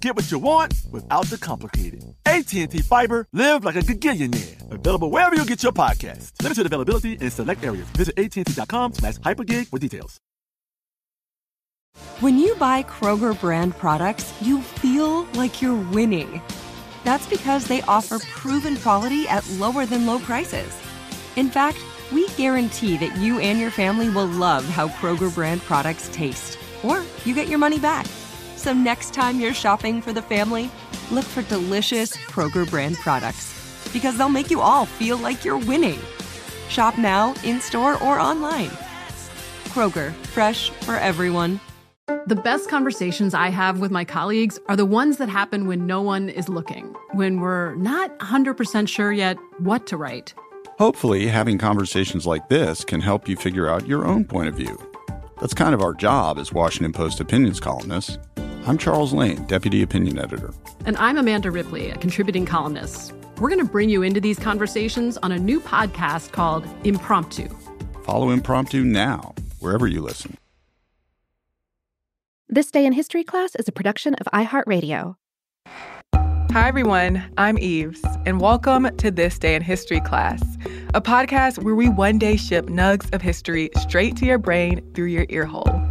Get what you want without the complicated. AT&T Fiber, live like a gigillionaire. Available wherever you get your podcast. Limited availability in select areas. Visit AT&T.com slash hypergig for details. When you buy Kroger brand products, you feel like you're winning. That's because they offer proven quality at lower than low prices. In fact, we guarantee that you and your family will love how Kroger brand products taste, or you get your money back. So next time you're shopping for the family, look for delicious Kroger brand products because they'll make you all feel like you're winning. Shop now, in store, or online. Kroger, fresh for everyone. The best conversations I have with my colleagues are the ones that happen when no one is looking, when we're not 100% sure yet what to write. Hopefully, having conversations like this can help you figure out your own point of view. That's kind of our job as Washington Post opinions columnists. I'm Charles Lane, Deputy Opinion Editor. And I'm Amanda Ripley, a contributing columnist. We're going to bring you into these conversations on a new podcast called Impromptu. Follow Impromptu now, wherever you listen. This Day in History class is a production of iHeartRadio. Hi, everyone. I'm Eves, and welcome to This Day in History class, a podcast where we one day ship nugs of history straight to your brain through your earhole.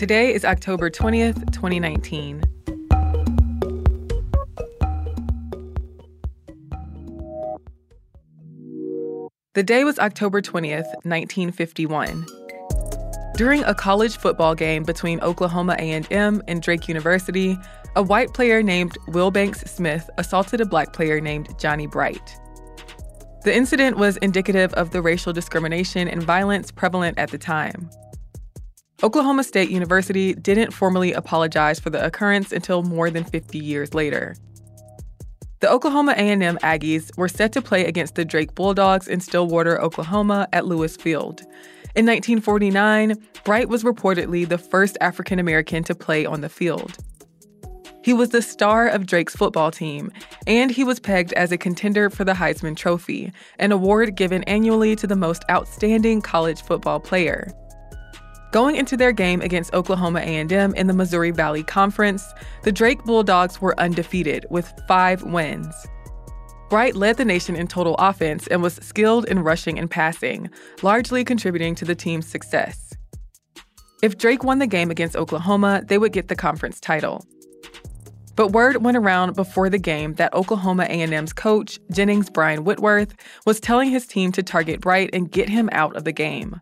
Today is October 20th, 2019. The day was October 20th, 1951. During a college football game between Oklahoma A&M and Drake University, a white player named Wilbanks Smith assaulted a black player named Johnny Bright. The incident was indicative of the racial discrimination and violence prevalent at the time. Oklahoma State University didn't formally apologize for the occurrence until more than 50 years later. The Oklahoma A&M Aggies were set to play against the Drake Bulldogs in Stillwater, Oklahoma at Lewis Field. In 1949, Bright was reportedly the first African American to play on the field. He was the star of Drake's football team, and he was pegged as a contender for the Heisman Trophy, an award given annually to the most outstanding college football player. Going into their game against Oklahoma A&M in the Missouri Valley Conference, the Drake Bulldogs were undefeated with 5 wins. Bright led the nation in total offense and was skilled in rushing and passing, largely contributing to the team's success. If Drake won the game against Oklahoma, they would get the conference title. But word went around before the game that Oklahoma A&M's coach, Jennings Bryan Whitworth, was telling his team to target Bright and get him out of the game.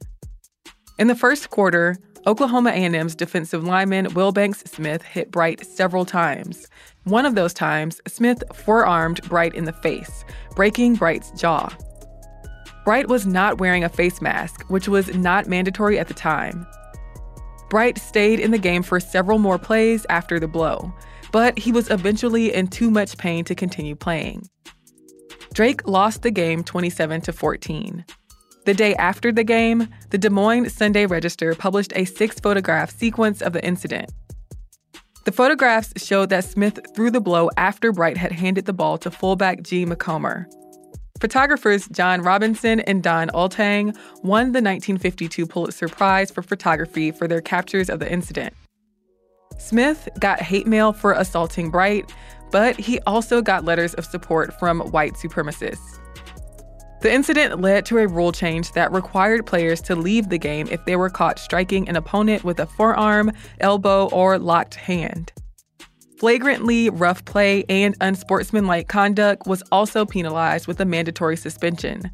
In the first quarter, Oklahoma A&M's defensive lineman Wilbanks Smith hit Bright several times. One of those times, Smith forearmed Bright in the face, breaking Bright's jaw. Bright was not wearing a face mask, which was not mandatory at the time. Bright stayed in the game for several more plays after the blow, but he was eventually in too much pain to continue playing. Drake lost the game 27 to 14. The day after the game, the Des Moines Sunday Register published a six photograph sequence of the incident. The photographs showed that Smith threw the blow after Bright had handed the ball to fullback G. Macomber. Photographers John Robinson and Don Ultang won the 1952 Pulitzer Prize for photography for their captures of the incident. Smith got hate mail for assaulting Bright, but he also got letters of support from white supremacists. The incident led to a rule change that required players to leave the game if they were caught striking an opponent with a forearm, elbow, or locked hand. Flagrantly rough play and unsportsmanlike conduct was also penalized with a mandatory suspension.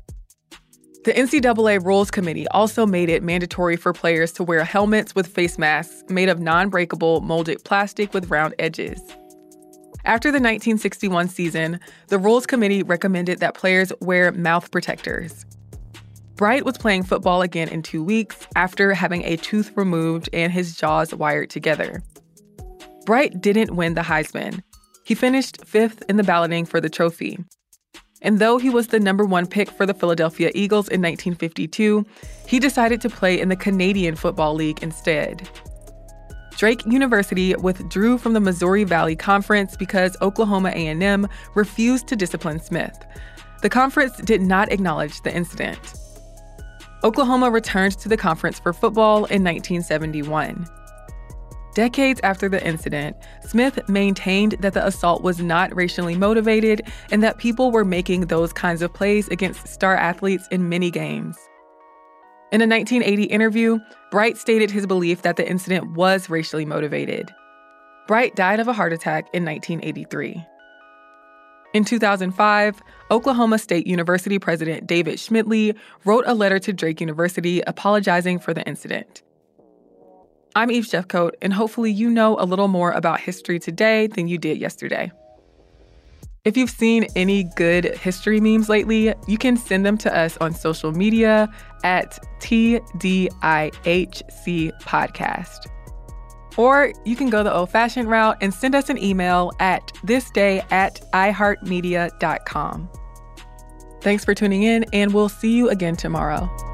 The NCAA Rules Committee also made it mandatory for players to wear helmets with face masks made of non breakable molded plastic with round edges. After the 1961 season, the Rules Committee recommended that players wear mouth protectors. Bright was playing football again in two weeks after having a tooth removed and his jaws wired together. Bright didn't win the Heisman. He finished fifth in the balloting for the trophy. And though he was the number one pick for the Philadelphia Eagles in 1952, he decided to play in the Canadian Football League instead. Drake University withdrew from the Missouri Valley Conference because Oklahoma A&M refused to discipline Smith. The conference did not acknowledge the incident. Oklahoma returned to the conference for football in 1971. Decades after the incident, Smith maintained that the assault was not racially motivated and that people were making those kinds of plays against star athletes in many games. In a 1980 interview, Bright stated his belief that the incident was racially motivated. Bright died of a heart attack in 1983. In 2005, Oklahoma State University President David Schmidly wrote a letter to Drake University apologizing for the incident. I'm Eve Jeffcoat, and hopefully you know a little more about history today than you did yesterday. If you've seen any good history memes lately, you can send them to us on social media at TDIHC Podcast. Or you can go the old fashioned route and send us an email at thisday at iheartmedia.com. Thanks for tuning in, and we'll see you again tomorrow.